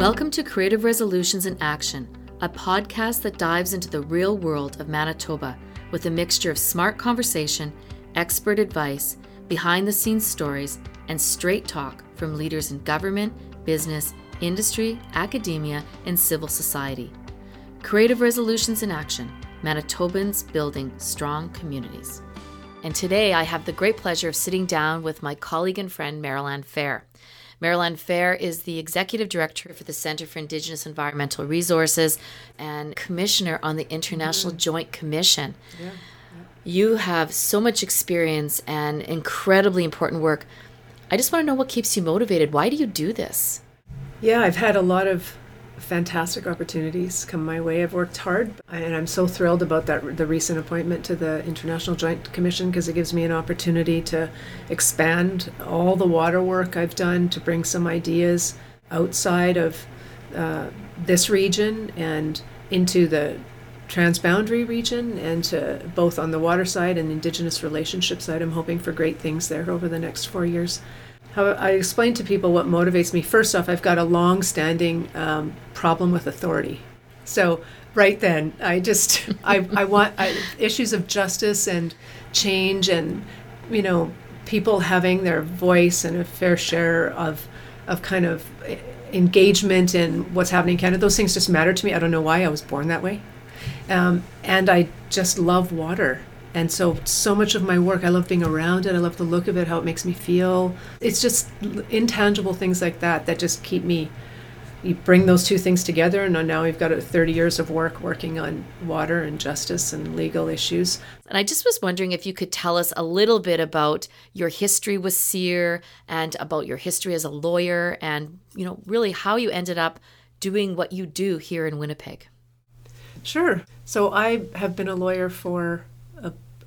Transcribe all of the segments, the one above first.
Welcome to Creative Resolutions in Action, a podcast that dives into the real world of Manitoba with a mixture of smart conversation, expert advice, behind the scenes stories, and straight talk from leaders in government, business, industry, academia, and civil society. Creative Resolutions in Action Manitobans building strong communities. And today I have the great pleasure of sitting down with my colleague and friend, Merrell-Ann Phare. Merrell-Ann Phare is the executive director for the Center for Indigenous Environmental Resources and commissioner on the International mm-hmm. Joint Commission. Yeah, yeah. You have so much experience and incredibly important work. I just want to know what keeps you motivated. Why do you do this? Yeah, I've had a lot of fantastic opportunities come my way. I've worked hard, and I'm so thrilled about that the recent appointment to the International Joint Commission because it gives me an opportunity to expand all the water work I've done to bring some ideas outside of uh, this region and into the transboundary region and to both on the water side and indigenous relationship side. I'm hoping for great things there over the next four years how I explain to people what motivates me. First off, I've got a long-standing um, problem with authority. So right then, I just I, I want I, issues of justice and change, and you know, people having their voice and a fair share of of kind of engagement in what's happening in Canada. Those things just matter to me. I don't know why I was born that way, um, and I just love water and so so much of my work i love being around it. I love the look of it how it makes me feel. It's just intangible things like that that just keep me you bring those two things together and now we've got 30 years of work working on water and justice and legal issues. And i just was wondering if you could tell us a little bit about your history with CIER and about your history as a lawyer and you know really how you ended up doing what you do here in winnipeg. Sure. So i have been a lawyer for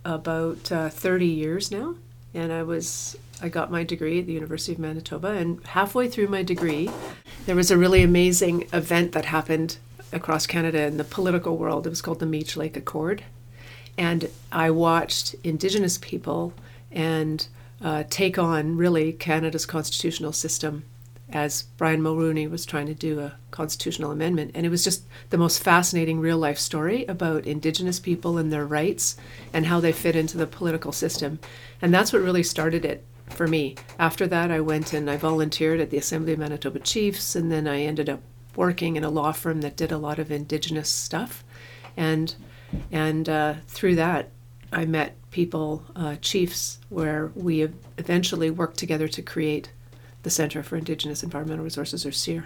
about uh, 30 years now, and I was I got my degree at the University of Manitoba. And halfway through my degree, there was a really amazing event that happened across Canada in the political world. It was called the Meech Lake Accord, and I watched Indigenous people and uh, take on really Canada's constitutional system as Brian Mulroney was trying to do a constitutional amendment. And it was just the most fascinating real life story about Indigenous people and their rights and how they fit into the political system. And that's what really started it for me. After that, I went and I volunteered at the Assembly of Manitoba Chiefs, and then I ended up working in a law firm that did a lot of Indigenous stuff. And, and uh, through that, I met people, uh, chiefs, where we eventually worked together to create the Center for Indigenous Environmental Resources, or CIER.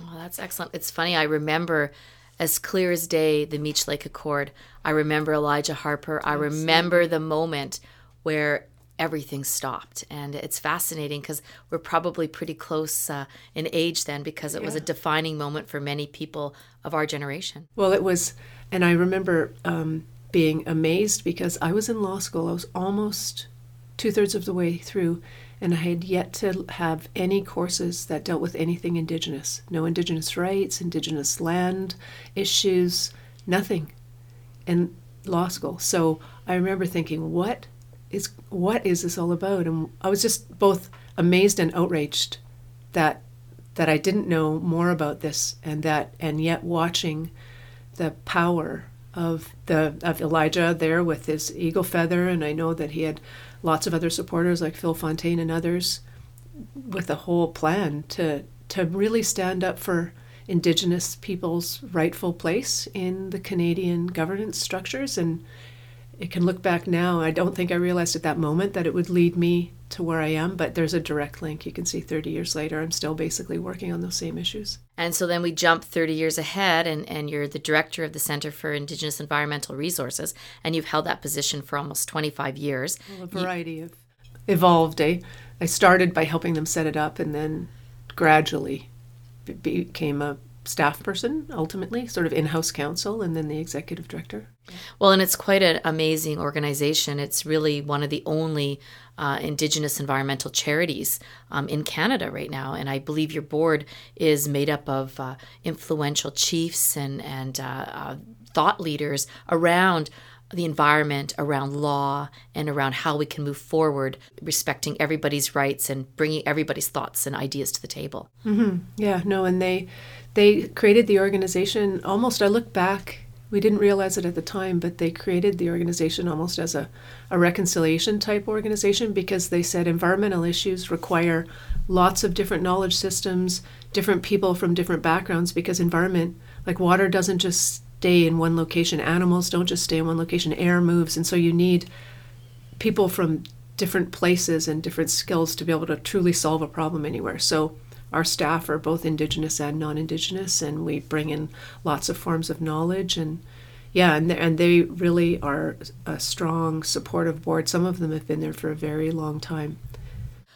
Oh, that's excellent. It's funny. I remember as clear as day the Meech Lake Accord. I remember Elijah Harper. I remember the moment where everything stopped. And it's fascinating because we're probably pretty close uh, in age then because it yeah. was a defining moment for many people of our generation. Well, it was, and I remember um, being amazed because I was in law school. I was almost two thirds of the way through and I had yet to have any courses that dealt with anything Indigenous. No Indigenous rights, Indigenous land issues, nothing in law school. So I remember thinking, what is what is this all about? And I was just both amazed and outraged that that I didn't know more about this and that and yet watching the power of the of Elijah there with his eagle feather and I know that he had lots of other supporters like Phil Fontaine and others with a whole plan to to really stand up for indigenous people's rightful place in the Canadian governance structures. And it can look back now I don't think I realized at that moment that it would lead me to where I am, but there's a direct link. You can see 30 years later, I'm still basically working on those same issues. And so then we jump 30 years ahead, and, and you're the director of the Center for Indigenous Environmental Resources, and you've held that position for almost 25 years. Well, a variety you, of evolved. I, I started by helping them set it up, and then gradually became a staff person ultimately, sort of in house counsel, and then the executive director. Well, and it's quite an amazing organization. It's really one of the only uh, Indigenous environmental charities um, in Canada right now. And I believe your board is made up of uh, influential chiefs and, and uh, uh thought leaders around the environment around law and around how we can move forward, respecting everybody's rights and bringing everybody's thoughts and ideas to the table. Mm-hmm. Yeah, no, and they they created the organization almost. I look back, we didn't realize it at the time, but they created the organization almost as a, a reconciliation type organization because they said environmental issues require lots of different knowledge systems, different people from different backgrounds because environment, like water, doesn't just stay in one location. Animals don't just stay in one location. Air moves, and so you need people from different places and different skills to be able to truly solve a problem anywhere. So our staff are both indigenous and non-indigenous and we bring in lots of forms of knowledge and yeah and, and they really are a strong supportive board some of them have been there for a very long time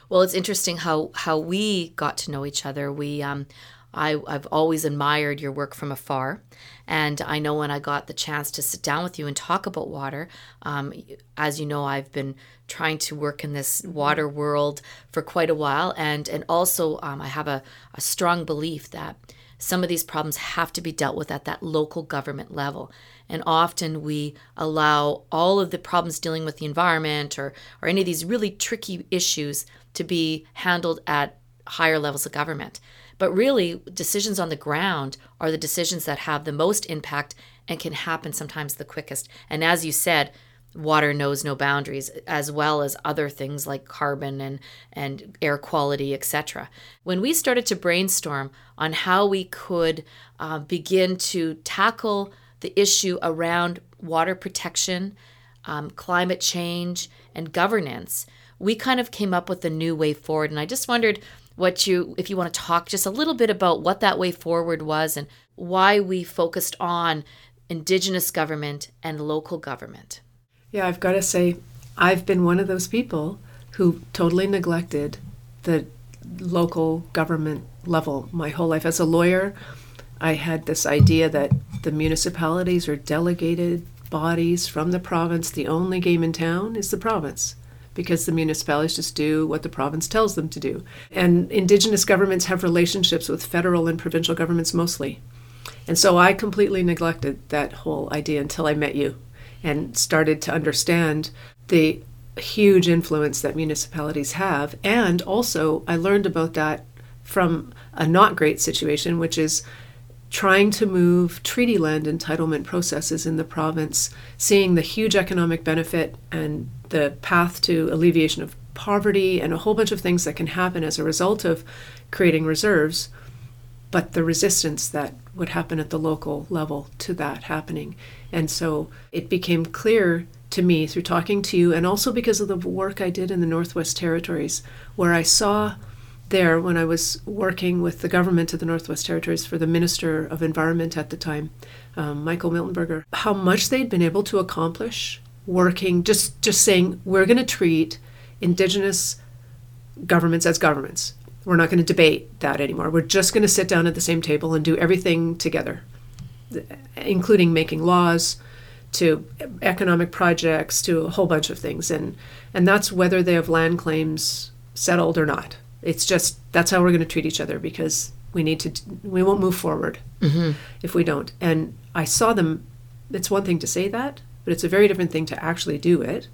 well it's interesting how how we got to know each other we um I, I've always admired your work from afar. And I know when I got the chance to sit down with you and talk about water, um, as you know, I've been trying to work in this water world for quite a while. And, and also, um, I have a, a strong belief that some of these problems have to be dealt with at that local government level. And often we allow all of the problems dealing with the environment or, or any of these really tricky issues to be handled at higher levels of government. But really, decisions on the ground are the decisions that have the most impact and can happen sometimes the quickest. And as you said, water knows no boundaries as well as other things like carbon and and air quality etc when we started to brainstorm on how we could uh, begin to tackle the issue around water protection um, climate change and governance we kind of came up with a new way forward and i just wondered what you if you want to talk just a little bit about what that way forward was and why we focused on indigenous government and local government. Yeah, I've got to say I've been one of those people who totally neglected the local government level my whole life as a lawyer. I had this idea that the municipalities are delegated bodies from the province. The only game in town is the province because the municipalities just do what the province tells them to do. And indigenous governments have relationships with federal and provincial governments mostly. And so I completely neglected that whole idea until I met you and started to understand the huge influence that municipalities have. And also, I learned about that from a not great situation, which is trying to move treaty land entitlement processes in the province, seeing the huge economic benefit and the path to alleviation of poverty and a whole bunch of things that can happen as a result of creating reserves, but the resistance that would happen at the local level to that happening. And so it became clear to me through talking to you, and also because of the work I did in the Northwest Territories, where I saw there when I was working with the government of the Northwest Territories for the Minister of Environment at the time, um, Michael Miltenberger, how much they'd been able to accomplish working, just, just saying, we're going to treat Indigenous governments as governments. We're not going to debate that anymore. We're just going to sit down at the same table and do everything together, including making laws to economic projects to a whole bunch of things. And, and that's whether they have land claims settled or not. It's just that's how we're going to treat each other because we need to we won't move forward mm-hmm. if we don't. And I saw them. It's one thing to say that, but it's a very different thing to actually do it.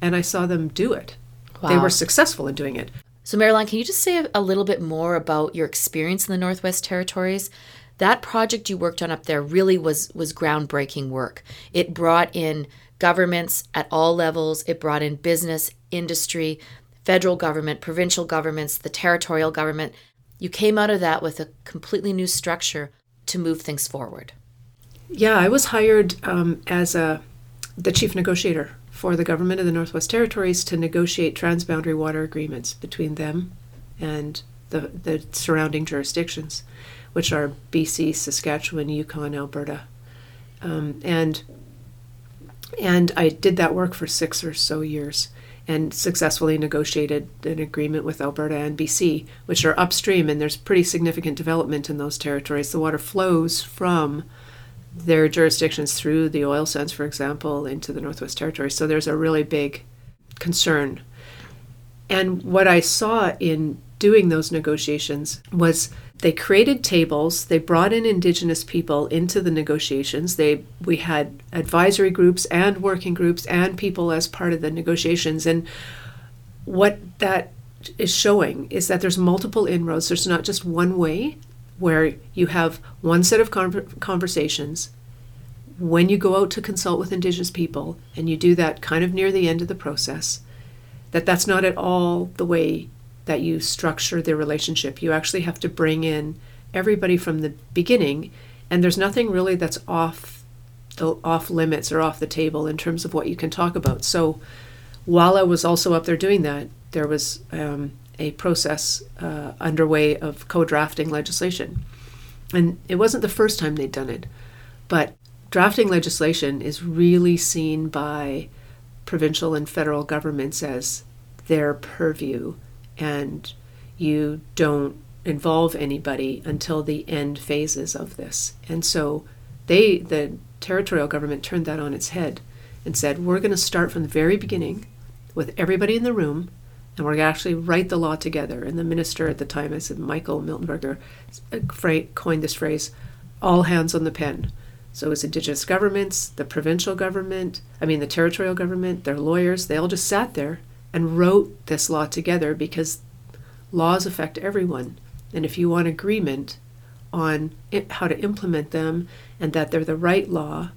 And I saw them do it. Wow. They were successful in doing it. So, Merrell-Ann, can you just say a little bit more about your experience in the Northwest Territories? That project you worked on up there really was was groundbreaking work. It brought in governments at all levels. It brought in business, industry, federal government, provincial governments, the territorial government. You came out of that with a completely new structure to move things forward. Yeah, I was hired um, as a the chief negotiator for the government of the Northwest Territories to negotiate transboundary water agreements between them and the, the surrounding jurisdictions, which are BC, Saskatchewan, Yukon, Alberta. Um, and and I did that work for six or so years and successfully negotiated an agreement with Alberta and BC, which are upstream, and there's pretty significant development in those territories. The water flows from their jurisdictions through the oil sands, for example, into the Northwest Territories. So there's a really big concern. And what I saw in doing those negotiations was they created tables they brought in indigenous people into the negotiations. They we had advisory groups and working groups and people as part of the negotiations. And what that is showing is that there's multiple inroads. There's not just one way where you have one set of conversations. When you go out to consult with indigenous people and you do that kind of near the end of the process that that's not at all the way that you structure the relationship. You actually have to bring in everybody from the beginning, and there's nothing really that's off the off limits or off the table in terms of what you can talk about. So, while I was also up there doing that, there was um, a process uh, underway of co-drafting legislation, and it wasn't the first time they'd done it, but drafting legislation is really seen by provincial and federal governments as their purview and you don't involve anybody until the end phases of this. And so they the territorial government turned that on its head and said, we're going to start from the very beginning with everybody in the room and we're going to actually write the law together. And the minister at the time, I said, Michael Miltenberger, uh, coined this phrase, all hands on the pen. So it was Indigenous governments, the provincial government, I mean the territorial government, their lawyers, they all just sat there and wrote this law together because laws affect everyone. And if you want agreement on it, how to implement them and that they're the right law,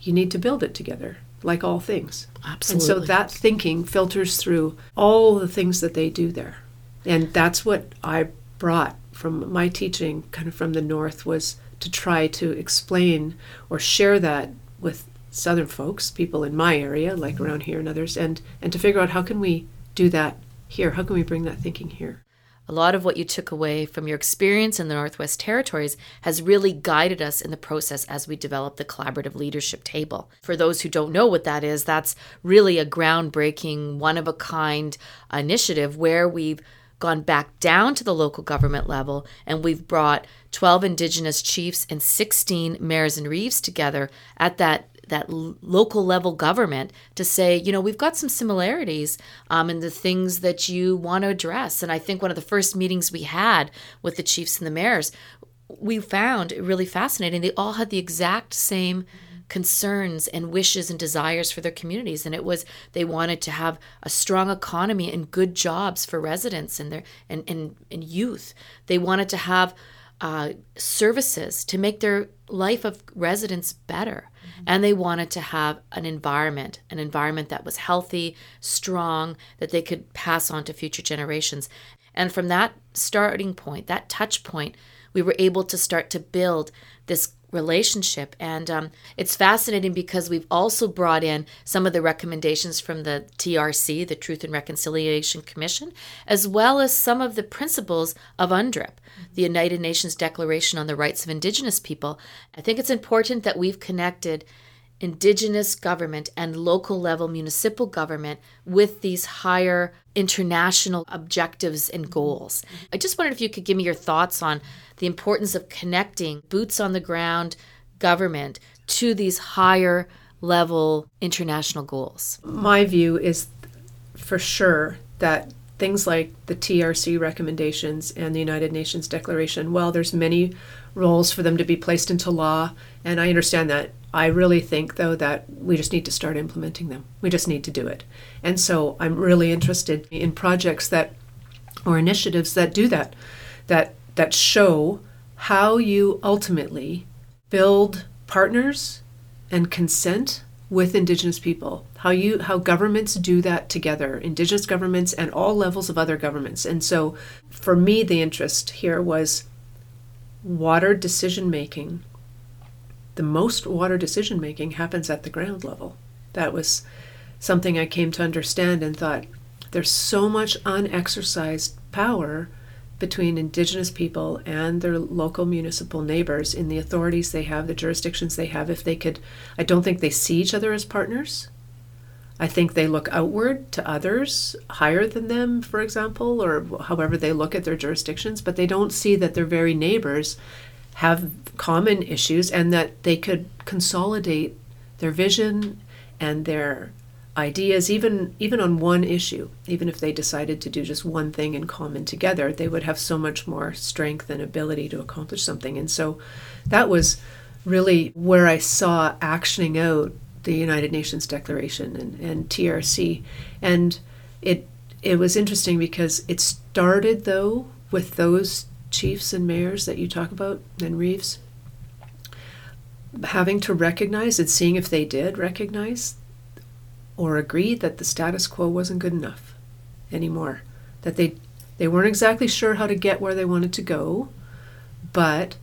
you need to build it together, like all things. Absolutely. And so that thinking filters through all the things that they do there. And that's what I brought from my teaching, kind of from the North, was to try to explain or share that with southern folks, people in my area, like mm-hmm. around here and others, and and to figure out how can we do that here? How can we bring that thinking here? A lot of what you took away from your experience in the Northwest Territories has really guided us in the process as we develop the collaborative leadership table. For those who don't know what that is, that's really a groundbreaking, one of a kind initiative where we've gone back down to the local government level and we've brought 12 Indigenous chiefs and 16 mayors and reeves together at that that local level government to say, you know, we've got some similarities um, in the things that you want to address. And I think one of the first meetings we had with the chiefs and the mayors, we found really fascinating. They all had the exact same concerns and wishes and desires for their communities and it was they wanted to have a strong economy and good jobs for residents and their and, and, and youth they wanted to have uh, services to make their life of residents better Mm-hmm. and they wanted to have an environment, an environment that was healthy, strong, that they could pass on to future generations. And from that starting point, that touch point, we were able to start to build this relationship. And um, it's fascinating because we've also brought in some of the recommendations from the TRC, the Truth and Reconciliation Commission, as well as some of the principles of UNDRIP, the United Nations Declaration on the Rights of Indigenous People. I think it's important that we've connected indigenous government and local level municipal government with these higher international objectives and goals. I just wondered if you could give me your thoughts on the importance of connecting boots on the ground government to these higher level international goals. My view is for sure that things like the TRC recommendations and the United Nations Declaration, well, there's many roles for them to be placed into law, and I understand that. I really think, though, that we just need to start implementing them. We just need to do it. And so I'm really interested in projects that, or initiatives that do that, that, that show how you ultimately build partners and consent with indigenous people how you how governments do that together indigenous governments and all levels of other governments and so for me the interest here was water decision making the most water decision making happens at the ground level. That was something I came to understand and thought there's so much unexercised power between indigenous people and their local municipal neighbors in the authorities they have, the jurisdictions they have. If they could, I don't think they see each other as partners. I think they look outward to others higher than them, for example, or however they look at their jurisdictions, but they don't see that their very neighbors have common issues and that they could consolidate their vision and their ideas even even on one issue. Even if they decided to do just one thing in common together they would have so much more strength and ability to accomplish something. And so that was really where i saw actioning out the united nations declaration and, and trc and it it was interesting because it started though with those chiefs and mayors that you talk about and reeves having to recognize and seeing if they did recognize or agreed that the status quo wasn't good enough anymore. That they they weren't exactly sure how to get where they wanted to go, but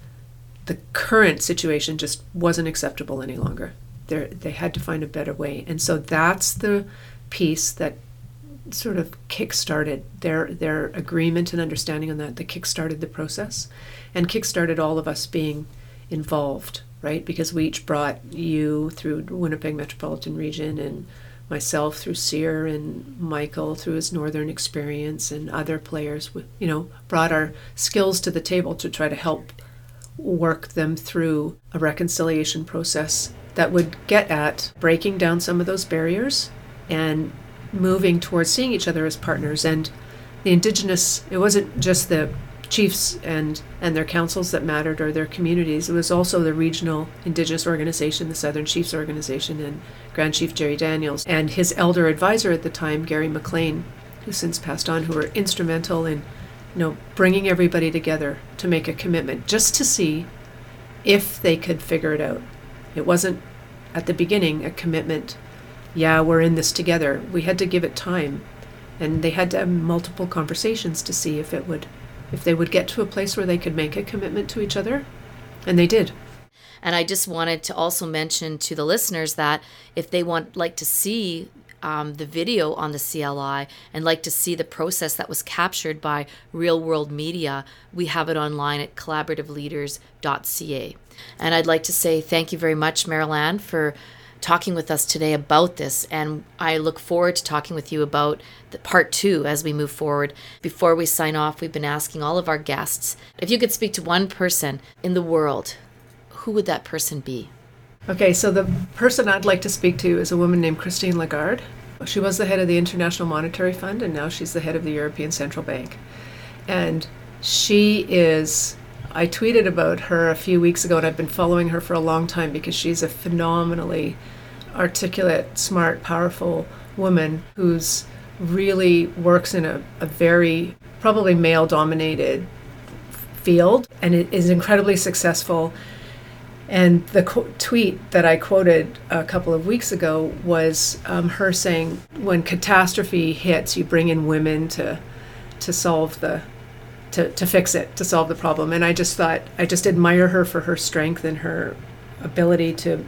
the current situation just wasn't acceptable any longer. They they had to find a better way, and so that's the piece that sort of kick-started their their agreement and understanding on that. That kick-started the process, and kick-started all of us being involved, right? Because we each brought you through Winnipeg Metropolitan Region and myself through CIER and Michael through his northern experience and other players, you know, brought our skills to the table to try to help work them through a reconciliation process that would get at breaking down some of those barriers and moving towards seeing each other as partners and the indigenous it wasn't just the chiefs and and their councils that mattered or their communities. It was also the regional indigenous organization, the Southern Chiefs Organization, and Grand Chief Jerry Daniels and his elder advisor at the time, Gary McLean, who since passed on, who were instrumental in you know bringing everybody together to make a commitment just to see if they could figure it out. It wasn't at the beginning a commitment. Yeah, we're in this together. We had to give it time and they had to have multiple conversations to see if it would if they would get to a place where they could make a commitment to each other. And they did. And I just wanted to also mention to the listeners that if they want like to see um, the video on the CLI and like to see the process that was captured by real world media, we have it online at collaborativeleaders.ca. And I'd like to say thank you very much, Merrell-Ann, for talking with us today about this. And I look forward to talking with you about the part two as we move forward. Before we sign off, we've been asking all of our guests if you could speak to one person in the world, who would that person be? Okay, so the person I'd like to speak to is a woman named Christine Lagarde. She was the head of the International Monetary Fund, and now she's the head of the European Central Bank. And she is I tweeted about her a few weeks ago, and I've been following her for a long time because she's a phenomenally articulate, smart, powerful woman who's really works in a, a very probably male dominated field and it is incredibly successful. And the co- tweet that I quoted a couple of weeks ago was um, her saying, "When catastrophe hits, you bring in women to to solve the to, to fix it, to solve the problem." And I just thought I just admire her for her strength and her ability to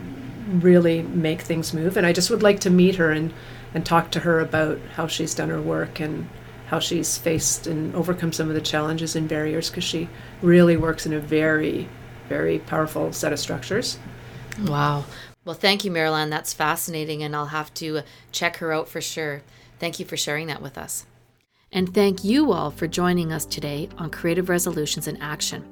really make things move. And I just would like to meet her and, and talk to her about how she's done her work and how she's faced and overcome some of the challenges and barriers because she really works in a very, very powerful set of structures. Wow. Well, thank you, Merrell-Ann. That's fascinating, and I'll have to check her out for sure. Thank you for sharing that with us. And thank you all for joining us today on Creative Resolutions in Action.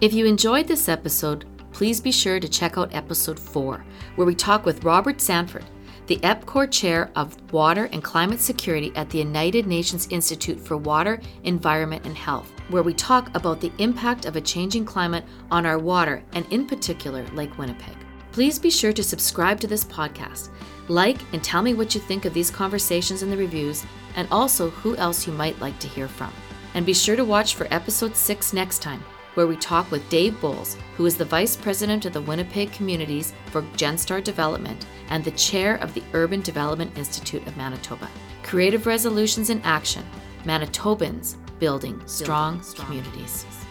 If you enjoyed this episode, please be sure to check out episode 4, where we talk with Robert Sanford, the EPCOR Chair of Water and Climate Security at the United Nations Institute for Water, Environment and Health, where we talk about the impact of a changing climate on our water and, in particular, Lake Winnipeg. Please be sure to subscribe to this podcast, like and tell me what you think of these conversations in the reviews, and also who else you might like to hear from. And be sure to watch for episode 6 next time where we talk with Dave Bowles, who is the Vice President of the Winnipeg Communities for Genstar Development and the Chair of the Urban Development Institute of Manitoba. Creative Resolutions in Action Manitobans Building Strong, building strong communities. communities.